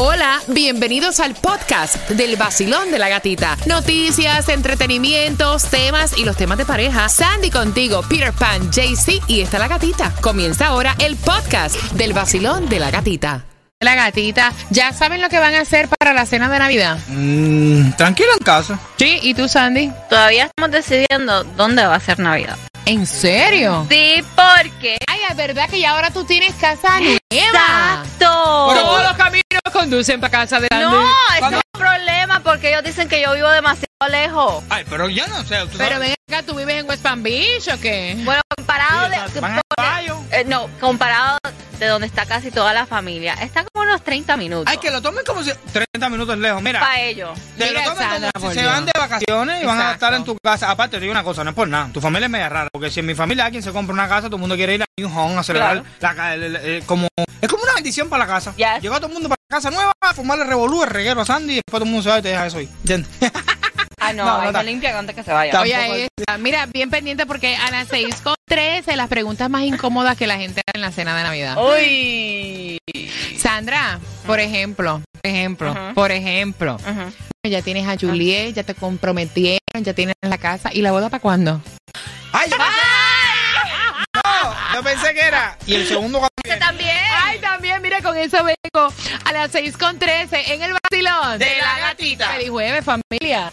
Hola, bienvenidos al podcast del vacilón de la gatita. Noticias, entretenimientos, temas y los temas de pareja. Sandy contigo, Peter Pan, JC y está la gatita. Comienza ahora el podcast del vacilón de la gatita. La gatita, ¿ya saben lo que van a hacer para la cena de Navidad? Mm, tranquilo en casa. Sí, ¿y tú, Sandy? Todavía estamos decidiendo dónde va a ser Navidad. ¿En serio? Sí, porque. Ay, es verdad que ya ahora tú tienes casa nueva. ¡Exacto! Todos los caminos conducen para casa de Sandy. No, ese es un problema porque ellos dicen que yo vivo demasiado lejos. Ay, pero yo no sé. ¿tú Pero sabes? ven acá, ¿tú vives en West Palm Beach o qué? Bueno, comparado de. Van a eh, no, comparado de donde está casi toda la familia, está como unos 30 minutos. Ay, que lo tomen como si 30 minutos lejos. Mira, Para ellos. Mira, lo tomen como si se van de vacaciones y van a estar en tu casa. Aparte, te digo una cosa, no es por nada. Tu familia es media rara. Porque si en mi familia alguien se compra una casa, todo el mundo quiere ir a New Home a celebrar. La, ca- el- el- el- como, es como una bendición para la casa. Yes. Llega todo el mundo para la casa nueva a fumarle revolú, el reguero a Sandy y después todo el mundo se va y te deja eso ahí. ¿Entiendes? Ah, no, No, no se limpia antes que se vaya. Oye, ahí está. Mira, bien pendiente porque a las 6 con 13 las preguntas más incómodas que la gente hace en la cena de Navidad. Uy. Sandra, por ejemplo, por ejemplo, Ujú. por ejemplo, ya tienes a Juliet, ya te comprometieron, ya tienes la casa. ¿Y la boda para cuándo? Ay, yo pensé, no, yo pensé que era. Y el segundo cuando también. Ay, también, mira, con eso vengo a las 6 con 13 en el vacilón De la gatita. Feliz jueves, familia.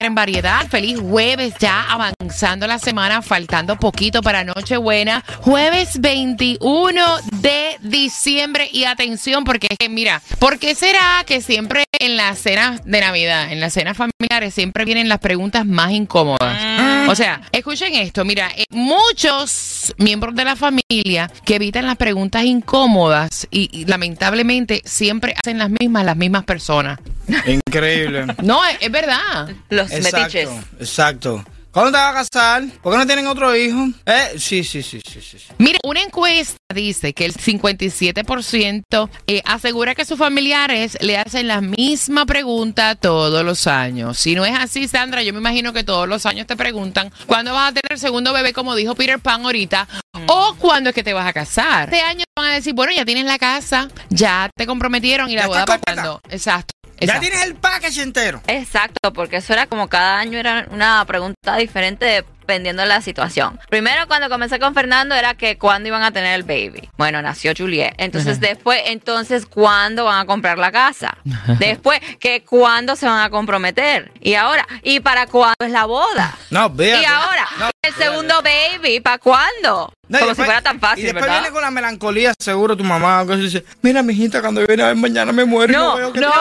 en variedad. Feliz jueves, ya avanzando la semana, faltando poquito para Nochebuena. Jueves 21 de diciembre. Y atención, porque es que, mira, ¿por qué será que siempre en las cenas de Navidad, en las cenas familiares, siempre vienen las preguntas más incómodas? O sea, escuchen esto, mira, eh, muchos miembros de la familia que evitan las preguntas incómodas y, y lamentablemente siempre hacen las mismas las mismas personas. Increíble. No, es, es verdad. Los Exacto, metiches. exacto. ¿Cuándo te vas a casar? ¿Por qué no tienen otro hijo? Eh, sí, sí, sí, sí, sí. Mira, una encuesta dice que el 57% eh, asegura que sus familiares le hacen la misma pregunta todos los años. Si no es así, Sandra, yo me imagino que todos los años te preguntan cuándo vas a tener el segundo bebé, como dijo Peter Pan ahorita, o cuándo es que te vas a casar. Este año van a decir, bueno, ya tienes la casa, ya te comprometieron y la Ya boda está para cuándo. Exacto. Ya tienes el package entero. Exacto, porque eso era como cada año era una pregunta diferente dependiendo de la situación. Primero cuando comencé con Fernando era que cuándo iban a tener el baby. Bueno, nació Juliet. Entonces después, entonces cuándo van a comprar la casa. Después, que cuándo se van a comprometer. Y ahora, ¿y para cuándo es la boda? No, véate. Y ahora, No, el segundo baby, ¿para cuándo? No, como después- si fuera tan fácil, Y después ¿verdad? viene con la melancolía, seguro tu mamá. Que dice, mira, mijita, cuando viene a ver mañana me muero. No, No, te- no,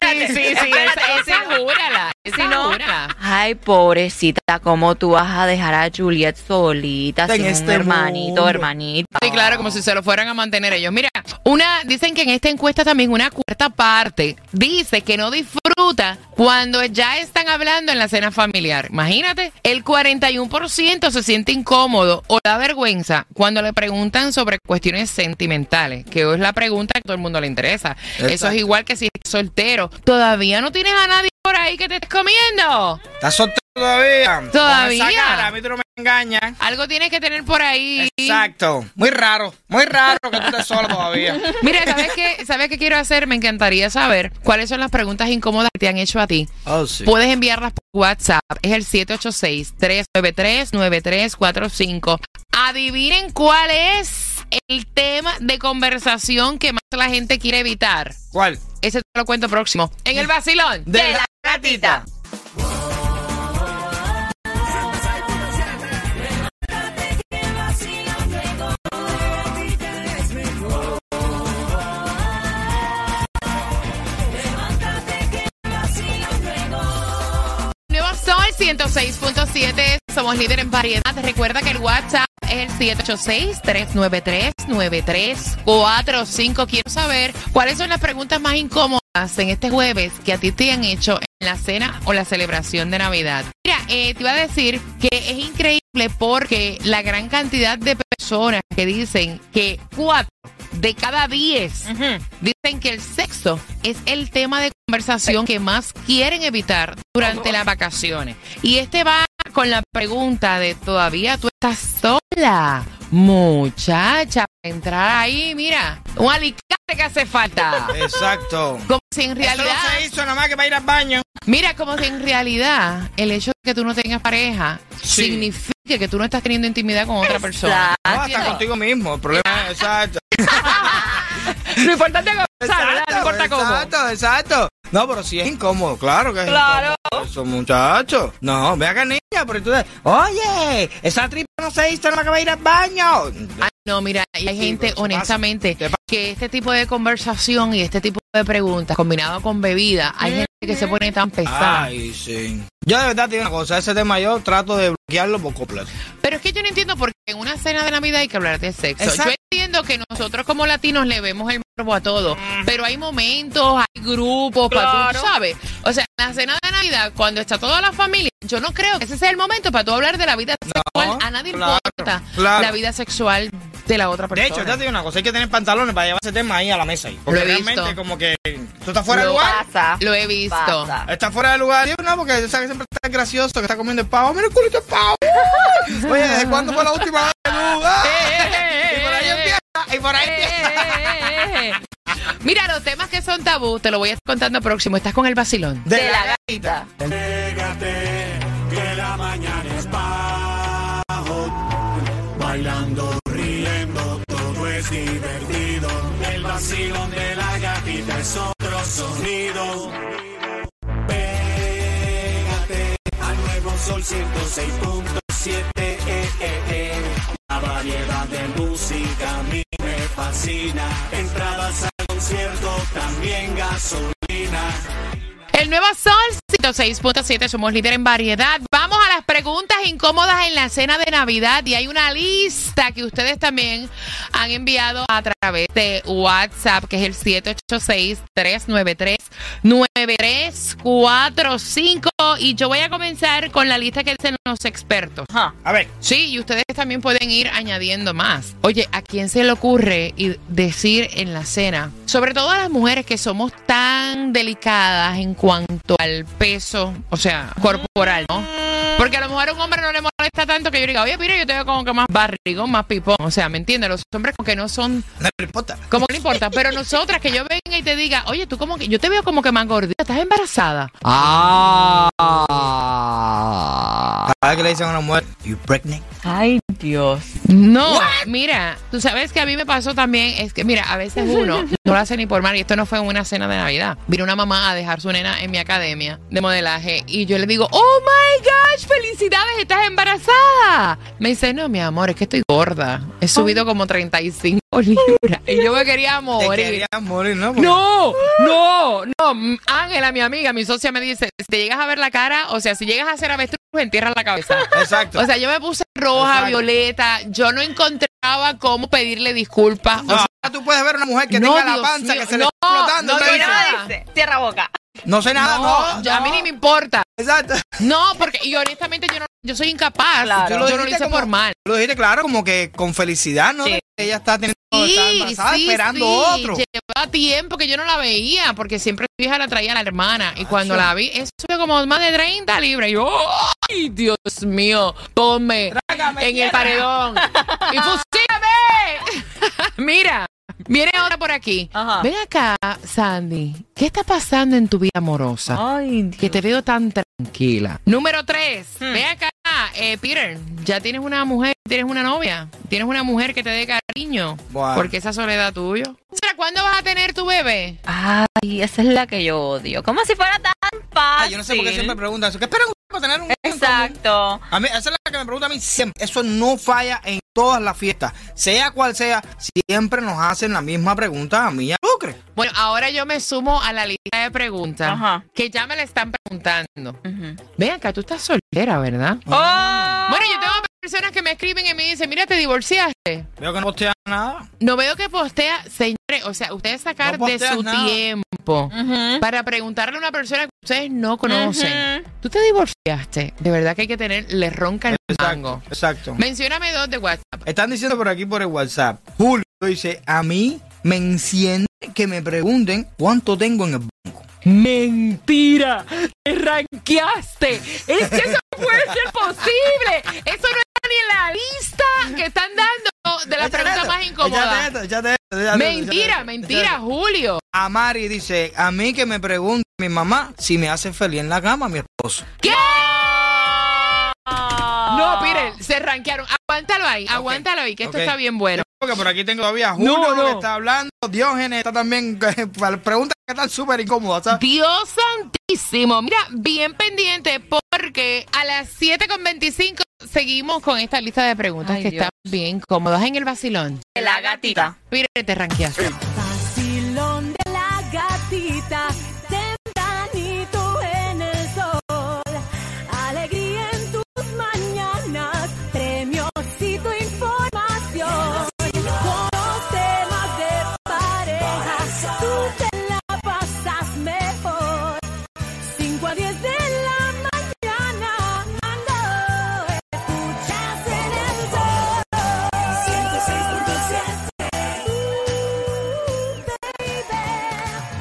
sí, sí, sí, esa, esa si no- júrala, esa Si no, júrala. ay, pobrecita, ¿cómo tú vas a dejar a Juliet solita En sin un este hermanito, mundo. hermanita? Sí, claro, como si se lo fueran a mantener ellos. Mira, una dicen que en esta encuesta también una cuarta parte dice que no disfruta cuando ya están hablando en la cena familiar. Imagínate, el 41% se siente incómodo o da vergüenza cuando le preguntan sobre cuestiones sentimentales, que es la pregunta que a todo el mundo le interesa. Eso es igual que si eres soltero. ¿Todavía no tienes a nadie por ahí que te estés comiendo? ¿Estás soltero todavía? Todavía. Con esa cara, a mí tú no me engañas. Algo tienes que tener por ahí. Exacto. Muy raro. Muy raro que tú estés sola todavía. Mira, ¿sabes qué? ¿Sabes qué quiero hacer? Me encantaría saber cuáles son las preguntas incómodas que te han hecho a ti. Oh, sí. Puedes enviarlas por WhatsApp. Es el 786-393-9345. Adivinen cuál es el tema de conversación que más la gente quiere evitar. ¿Cuál? Ese te lo cuento próximo. En el vacilón. De la gatita. Nuevo Sol 106.7. Somos líder en variedad. Recuerda que el WhatsApp es el 786-393-9345. Quiero saber cuáles son las preguntas más incómodas en este jueves que a ti te han hecho en la cena o la celebración de Navidad. Mira, eh, te iba a decir que es increíble porque la gran cantidad de personas que dicen que cuatro de cada diez dicen que el sexo es el tema de conversación que más quieren evitar durante las vacaciones. Y este va con la pregunta de todavía tú estás sola, muchacha, para entrar ahí, mira, un alicate que hace falta. Exacto. Como si en Eso realidad, no se hizo nada más que para ir al baño. mira, como si en realidad el hecho de que tú no tengas pareja Sí. significa que tú no estás teniendo intimidad con otra persona. No, hasta contigo mismo. El problema es exacto. Lo importante es gozar, ¿verdad? No importa cómo. Exacto, exacto. No, pero sí es incómodo, claro que es Claro. incómodo. Eso, muchachos. No, ve acá, niña, pero tú oye, esa tripa no se hizo, nada más que va a ir al baño. Ay, no, mira, y hay Sí, gente, honestamente, que este tipo de conversación y este tipo de preguntas combinado con bebida, hay gente que se pone tan pesada. Ay, sí. Yo de verdad te digo una cosa, ese tema yo trato de bloquearlo por completo. Pero es que yo no entiendo por qué en una cena de Navidad hay que hablar de sexo. Exacto. Yo entiendo que nosotros como latinos le vemos el morbo a todo, pero hay momentos, hay grupos, para tú sabes. O sea, en la cena de Navidad, cuando está toda la familia, yo no creo que ese sea el momento para tú hablar de la vida sexual. A nadie claro, importa claro. la vida sexual de la otra De persona. hecho, yo te digo una cosa, hay que tener pantalones para llevar ese tema ahí a la mesa. Ahí, porque Lo he realmente visto. como que tú estás fuera de lugar. Pasa. Lo he visto. Pasa. Está fuera de lugar. No, porque sabes que siempre está gracioso que está comiendo el pavo. Mira el culito de pavo. Oye, ¿desde cuándo fue la última vez tú? Y por ahí empieza. Y por ahí empieza. Mira, los temas que son tabú, te lo voy a estar contando próximo. Estás con el vacilón. De, De la la gatita. Pégate, que la mañana es bajo. Bailando, vacilón de la gatita es otro sonido. Pégate al nuevo sol 106.7. eh, eh, eh. La variedad de música a mí me fascina. Entradas al concierto, también gasolina. El nuevo Sol 106.7, somos líder en variedad. Vamos a las preguntas incómodas en la cena de Navidad y hay una lista que ustedes también han enviado a través de WhatsApp, que es el 786-393-9345. Y yo voy a comenzar con la lista que dicen los expertos. A ver. Sí, y ustedes también pueden ir añadiendo más. Oye, ¿a quién se le ocurre y decir en la cena? Sobre todo a las mujeres que somos tan delicadas en cuanto al peso, o sea, corporal, ¿no? Porque a lo mejor a un hombre no le molesta tanto que yo diga, oye, mira, yo te veo como que más barrigón, más pipón. O sea, ¿me entiendes? Los hombres como que no son, No le importa. como que no importa. Pero nosotras, que yo venga y te diga, oye, tú como que, yo te veo como que más gordita, ¿estás embarazada? Ah. Cada vez que le dicen a una mujer, you pregnant? Ay, Dios. No, mira, tú sabes que a mí me pasó también, es que mira, a veces uno no lo hace ni por mal, y esto no fue en una cena de Navidad. Vino una mamá a dejar su nena en mi academia de modelaje y yo le digo, oh my gosh, felicidades, estás embarazada. Me dice, no, mi amor, es que estoy gorda. He subido como 35 libras y yo me quería Te morir. querías morir, ¿no? Porque- No, no, no. Ángela, mi amiga, mi socia me dice, si te llegas a ver la cara, o sea, si llegas a hacer avestruz, entierras la cabeza. Exacto. O sea, yo me puse roja, Exacto. violeta, yo no encontraba cómo pedirle disculpas. no, O sea, tú puedes ver una mujer que No, tenga la panza mío, que se no, le está explotando. no, y nada. dice? Cierra boca. no sé nada, no. yo- a mí ni me importa. Exacto. No, porque y honestamente yo no, yo soy incapaz. Claro. Yo, lo yo no lo hice como- por mal. Lo dijiste claro, como que con felicidad, ¿no? Sí. Ella está teniendo, está embarazada, sí, esperando sí. otro. Llevaba tiempo que yo no la veía, porque siempre su hija la traía a la hermana. Y cuando la vi, eso subió como más de 30 libras. Y yo, ¡ay, Dios mío! Ponme Trágame en el paredón. ¡Y fusílame! Mira, viene ahora por aquí. Ajá. Ven acá, Sandy. ¿Qué está pasando en tu vida amorosa? Ay, Que te veo tan tranquila. Número tres. Hmm. Ven acá, eh, Peter. Ya tienes una mujer, tienes una novia. Tienes una mujer que te dé cariño. Bueno. Porque esa soledad tuya. Sara, ¿cuándo vas a tener tu bebé? Ay, esa es la que yo odio. Como si fuera tan fácil. Ay, yo no sé por qué siempre preguntan eso. ¿Qué esperan ustedes para tener un? Exacto. A mí, esa es la que me pregunta a mí siempre. Eso no falla en todas las fiestas. Sea cual sea, siempre nos hacen la misma pregunta a mí y a Lucre. Bueno, ahora yo me sumo a la lista de preguntas Ajá. que ya me la están preguntando. Ujú. Ven acá, tú estás soltera, ¿verdad? Oh. Personas que me escriben y me dicen, mira, te divorciaste. Veo que no postean nada. No veo que postea, señores, o sea, ustedes sacar No de posteas su nada. tiempo Ujú. para preguntarle a una persona que ustedes no conocen. Ujú. Tú te divorciaste. De verdad que hay que tener, le ronca el mango. Exacto, exacto. Mencióname dos de WhatsApp. Están diciendo por aquí por el WhatsApp. Julio dice, a mí me enciende que me pregunten cuánto tengo en el banco. Mentira, te ranqueaste. Es que eso no puede ser posible. Eso no la lista que están dando de preguntas esto, más incómodas. échate esto, échate esto, échate esto, Mentira, esto, mentira. Julio. Amari dice, a mí que me pregunte mi mamá si me hace feliz en la cama mi esposo. ¿Qué? No, miren, se ranquearon. Aguántalo ahí, aguántalo ahí, que esto está bien bueno. Porque por aquí tengo todavía a Julio No, no. que está hablando, Diógenes está también, preguntas que están súper incómodas, ¿sabes? Dios santísimo. Mira, bien pendiente porque a las 7.25 seguimos con esta lista de preguntas Ay, que Dios. están bien cómodas en el vacilón. La gatita. Mira, te ranqueaste.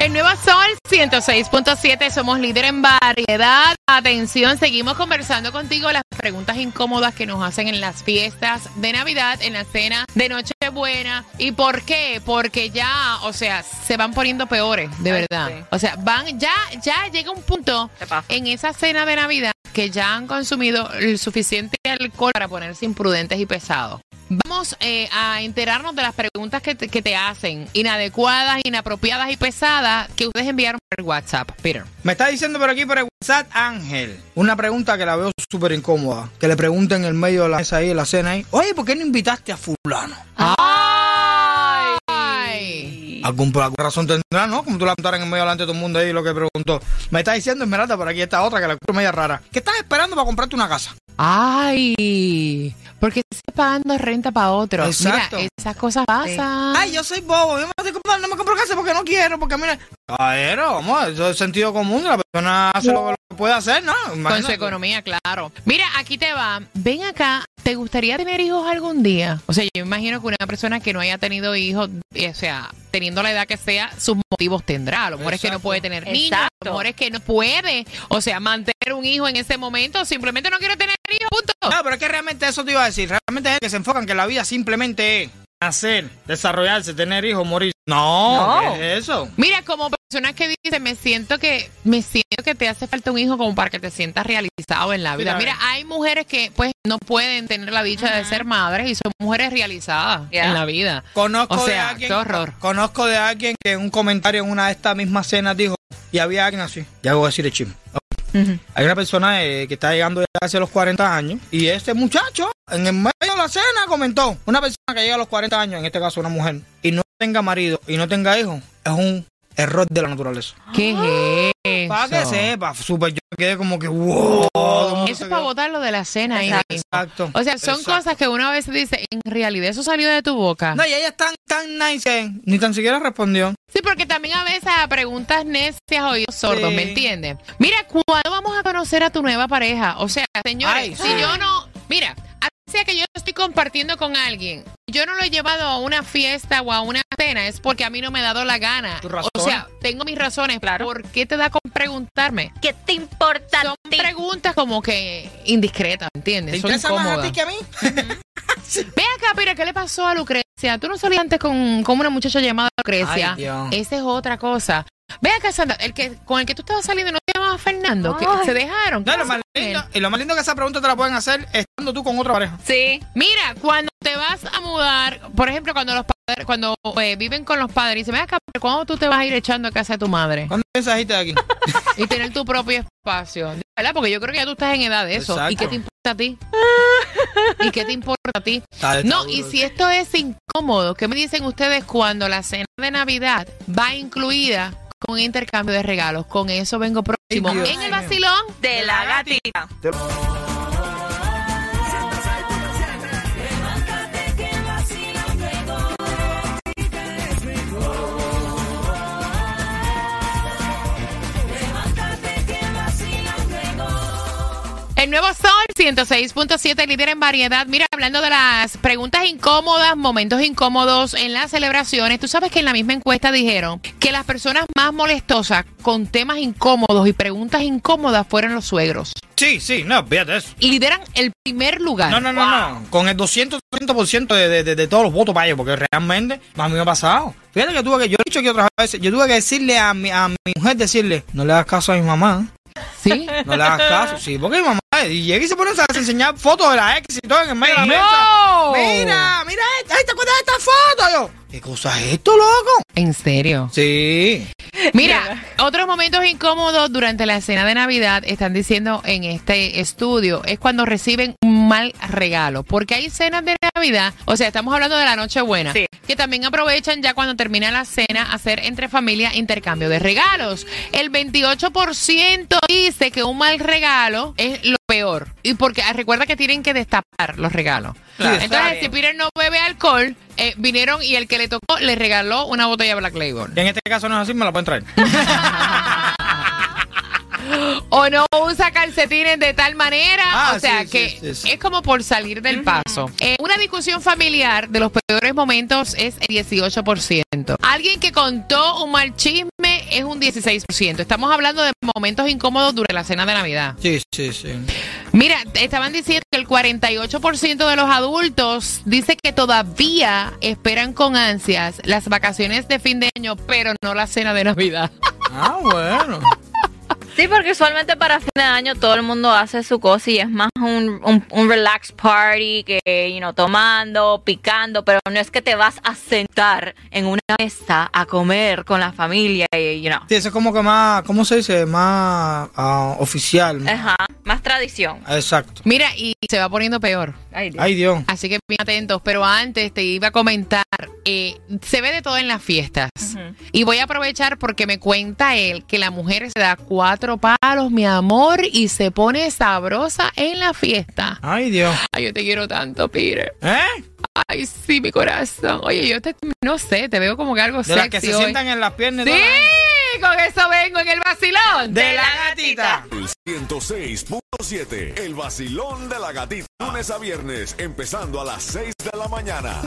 El nuevo Sol 106.7, somos líder en variedad. Atención, seguimos conversando contigo las preguntas incómodas que nos hacen en las fiestas de Navidad, en la cena de Nochebuena. ¿Y por qué? Porque ya, o sea, se van poniendo peores, de Ay, verdad. sí. O sea, van, ya, ya llega un punto en esa cena de Navidad que ya han consumido el suficiente alcohol para ponerse imprudentes y pesados. Vamos eh, a enterarnos de las preguntas que te, que te hacen, inadecuadas, inapropiadas y pesadas, que ustedes enviaron por WhatsApp, Peter. Me está diciendo por aquí por el WhatsApp Ángel, una pregunta que la veo súper incómoda, que le pregunten en el medio de la mesa ahí, en la cena ahí, oye, ¿por qué no invitaste a fulano? ¡Ay! Ay. Algún, por alguna razón tendrá, ¿no? Como tú la preguntaras en el medio delante de todo el mundo ahí lo que preguntó. Me está diciendo Esmeralda por aquí esta otra que la encuentro media rara. ¿Qué estás esperando para comprarte una casa? Ay, porque estás pagando renta para otro. Exacto. Mira, esas cosas pasan. Ay, yo soy bobo, yo me estoy comprando- no me compro casa porque no quiero, porque mira... Caballero, vamos, eso es sentido común, la persona hace lo que puede hacer, ¿no? Con su economía, claro. Mira, aquí te va. Ven acá. ¿Te gustaría tener hijos algún día? O sea, yo me imagino que una persona que no haya tenido hijos, eh, o sea, teniendo la edad que sea, sus motivos tendrá. A lo mejor es que no puede tener niños, a lo mejor es que no puede, o sea, mantener un hijo en ese momento, simplemente no quiere tener hijos, punto. No, pero es que realmente eso te iba a decir. Realmente es que se enfocan que la vida simplemente es nacer, desarrollarse, tener hijos, morir. No, No. ¿qué es eso? Mira, como persona que dice, me siento que me siento que te hace falta un hijo como para que te sientas realizado en la vida. Mira, hay mujeres que pues no pueden tener la dicha de ser madres y son mujeres realizadas en la vida. Conozco O de alguien, qué horror. Conozco de alguien que en un comentario en una de estas mismas cenas dijo, y había alguien así, ya voy a decir el chisme. Hay una persona eh, que está llegando ya hacia los 40 años y este muchacho en el medio de la cena comentó, una persona que llega a los 40 años, en este caso una mujer, y no tenga marido y no tenga hijos, es un error de la naturaleza. ¿Qué es Para que sepa, súper, yo quedé como que, wow. Eso es para quedó- botarlo de la cena ahí Exacto. O sea, son exacto. cosas que uno a veces dice, en realidad eso salió de tu boca. No, y ella es tan, tan nice que ni tan siquiera respondió. Sí, porque también a veces a preguntas necias oídos sordos, Sí. ¿me entiendes? Mira, ¿cuándo vamos a conocer a tu nueva pareja? O sea, señores, Ay, si yo no, mira, sea que yo estoy compartiendo con alguien, yo no lo he llevado a una fiesta o a una cena, es porque a mí no me ha dado la gana. ¿Tus O razones? sea, tengo mis razones. Claro. ¿Por qué te da con preguntarme? ¿Qué te importa? a Son ti? preguntas como que indiscretas, ¿entiendes? ¿Te Son interesa más a ti que a mí? Ve acá, mira, ¿qué le pasó a Lucrecia? Tú no salías antes con, con una muchacha llamada Lucrecia. Ay, Dios. Esa es otra cosa. Ve acá, Sandra, el que, con el que tú estabas saliendo no se llamaba Fernando, que Ay. se dejaron. ¿Qué No, lo pasó más con lindo, y lo más lindo que esa pregunta te la pueden hacer estando tú con otra pareja. Sí. Mira, cuando te vas a mudar, por ejemplo, cuando los padres, cuando eh, viven con los padres, dicen, ve acá, pero ¿cuándo tú te vas a ir echando a casa de tu madre? ¿Cuándo piensas irte de aquí? y tener tu propio espacio. ¿Verdad? Porque yo creo que ya tú estás en edad de eso. Exacto. ¿Y qué te importa a ti? ¿Y qué te importa a ti? Está- está No, duro y si esto es incómodo, ¿qué me dicen ustedes cuando la cena de Navidad va incluida con intercambio de regalos? Con eso vengo próximo. Ay, en el vacilón De la gatita. El nuevo Sol 106.7, líder en variedad. Mira, hablando de las preguntas incómodas, momentos incómodos en las celebraciones, tú sabes que en la misma encuesta dijeron que las personas más molestosas con temas incómodos y preguntas incómodas fueron los suegros. Sí, sí, no, fíjate eso. Y lideran el primer lugar. No, no, no, no. Con el 200% de, de, de, de todos los votos para ellos, porque realmente a mí me ha pasado. Fíjate que tuve que, yo he dicho que otras veces, yo tuve que decirle a mi, a mi mujer, decirle, no le hagas caso a mi mamá. ¿Sí? No le hagas caso, sí, porque mi mamá y llega y se pone a enseñar fotos de la ex y todo en el medio de la ¡No! mesa. Mira, mira, esta, ay, ¿te acuerdas de esta foto? Yo, ¿qué cosa es esto, loco? ¿En serio? Sí. Mira, otros momentos incómodos durante la cena de Navidad, están diciendo en este estudio, es cuando reciben un mal regalo. Porque hay cenas de Navidad, o sea, estamos hablando de la Nochebuena, Sí. que también aprovechan ya cuando termina la cena hacer entre familia intercambio de regalos. El 28% dice que un mal regalo es lo peor. Y porque ah, recuerda que tienen que destapar los regalos. Claro. Entonces, si Peter no bebe alcohol, eh, vinieron y el que le tocó le regaló una botella de Black Label. Y en este caso no es así, me la pueden traer. o no usa calcetines de tal manera. Ah, o sea sí, que sí, sí, sí. es como por salir del paso. Eh, una discusión familiar de los peores momentos es el 18%. Alguien que contó un mal chisme es un 16%. Estamos hablando de momentos incómodos durante la cena de Navidad. Sí, sí, sí. Mira, estaban diciendo que el 48% de los adultos dice que todavía esperan con ansias las vacaciones de fin de año, pero no la cena de Navidad. Ah, bueno. Sí, porque usualmente para fin de año todo el mundo hace su cosa y es más un, un, un relax party que, you know, tomando, picando, pero no es que te vas a sentar en una mesa a comer con la familia y, you know. Sí, eso es como que más, ¿cómo se dice? Más ah, oficial. más- Ajá, más tradición. Exacto. Mira, y se va poniendo peor. Ay, Dios. Ay, Dios. Así que bien atentos. Pero antes te iba a comentar, eh, se ve de todo en las fiestas. Y voy a aprovechar porque me cuenta él que la mujer se da cuatro palos, mi amor, y se pone sabrosa en la fiesta. Ay, Dios. Ay, yo te quiero tanto, Peter. ¿Eh? Ay, sí, mi corazón. Oye, yo te, no sé, te veo como que algo De las sexy que se hoy. sientan en las piernas. Sí, la- con eso vengo en el vacilón. De la gatita. El 106.7, el vacilón de la gatita. Lunes a viernes, empezando a las 6 de la mañana.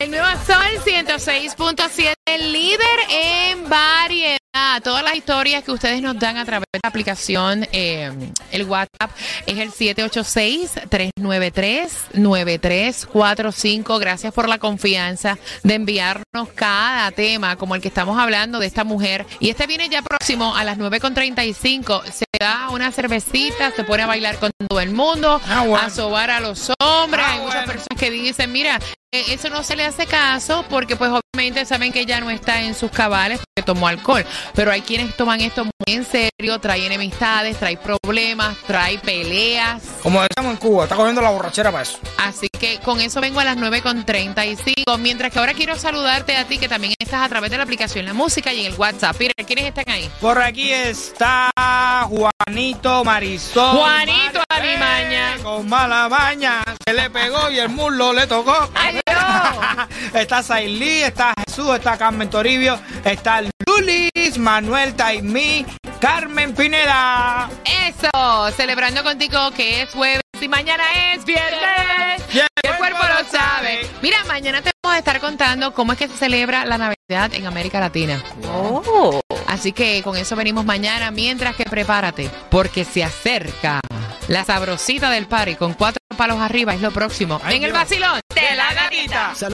El nuevo Sol 106.7, el líder en variedad. Todas las historias que ustedes nos dan a través de la aplicación, eh, el WhatsApp es el 786-393-9345. Gracias por la confianza de enviarnos cada tema como el que estamos hablando de esta mujer. Y este viene ya próximo a las 9.35. Se da una cervecita, se pone a bailar con todo el mundo, Ah, bueno. a sobar a los hombres. Ah, Hay muchas bueno. personas que dicen, mira, eso no se le hace caso porque pues obviamente saben que ella no está en sus cabales porque tomó alcohol. Pero hay quienes toman esto muy en serio, trae enemistades, trae problemas, trae peleas. Como decíamos en Cuba, está cogiendo la borrachera para eso. Así que con eso vengo a las 9.35. Mientras que ahora quiero saludarte a ti que también estás a través de la aplicación La Música y en el WhatsApp. Mira, ¿quiénes están ahí? Por aquí está Juanito Marisol. Juanito Con mala maña. Se le pegó y el muslo le tocó. ¡Ay, está Sailí, está Jesús, está Carmen Toribio, está Lulis, Manuel Taimí, Carmen Pineda. Eso, celebrando contigo que es jueves y mañana es viernes. Y el El cuerpo lo sabe. Mira, mañana te vamos a estar contando cómo es que se celebra la Navidad en América Latina. Oh. Así que con eso venimos mañana, mientras que prepárate, porque se acerca la sabrosita del party con cuatro palos arriba, es lo próximo. En el vacilón De la gatita.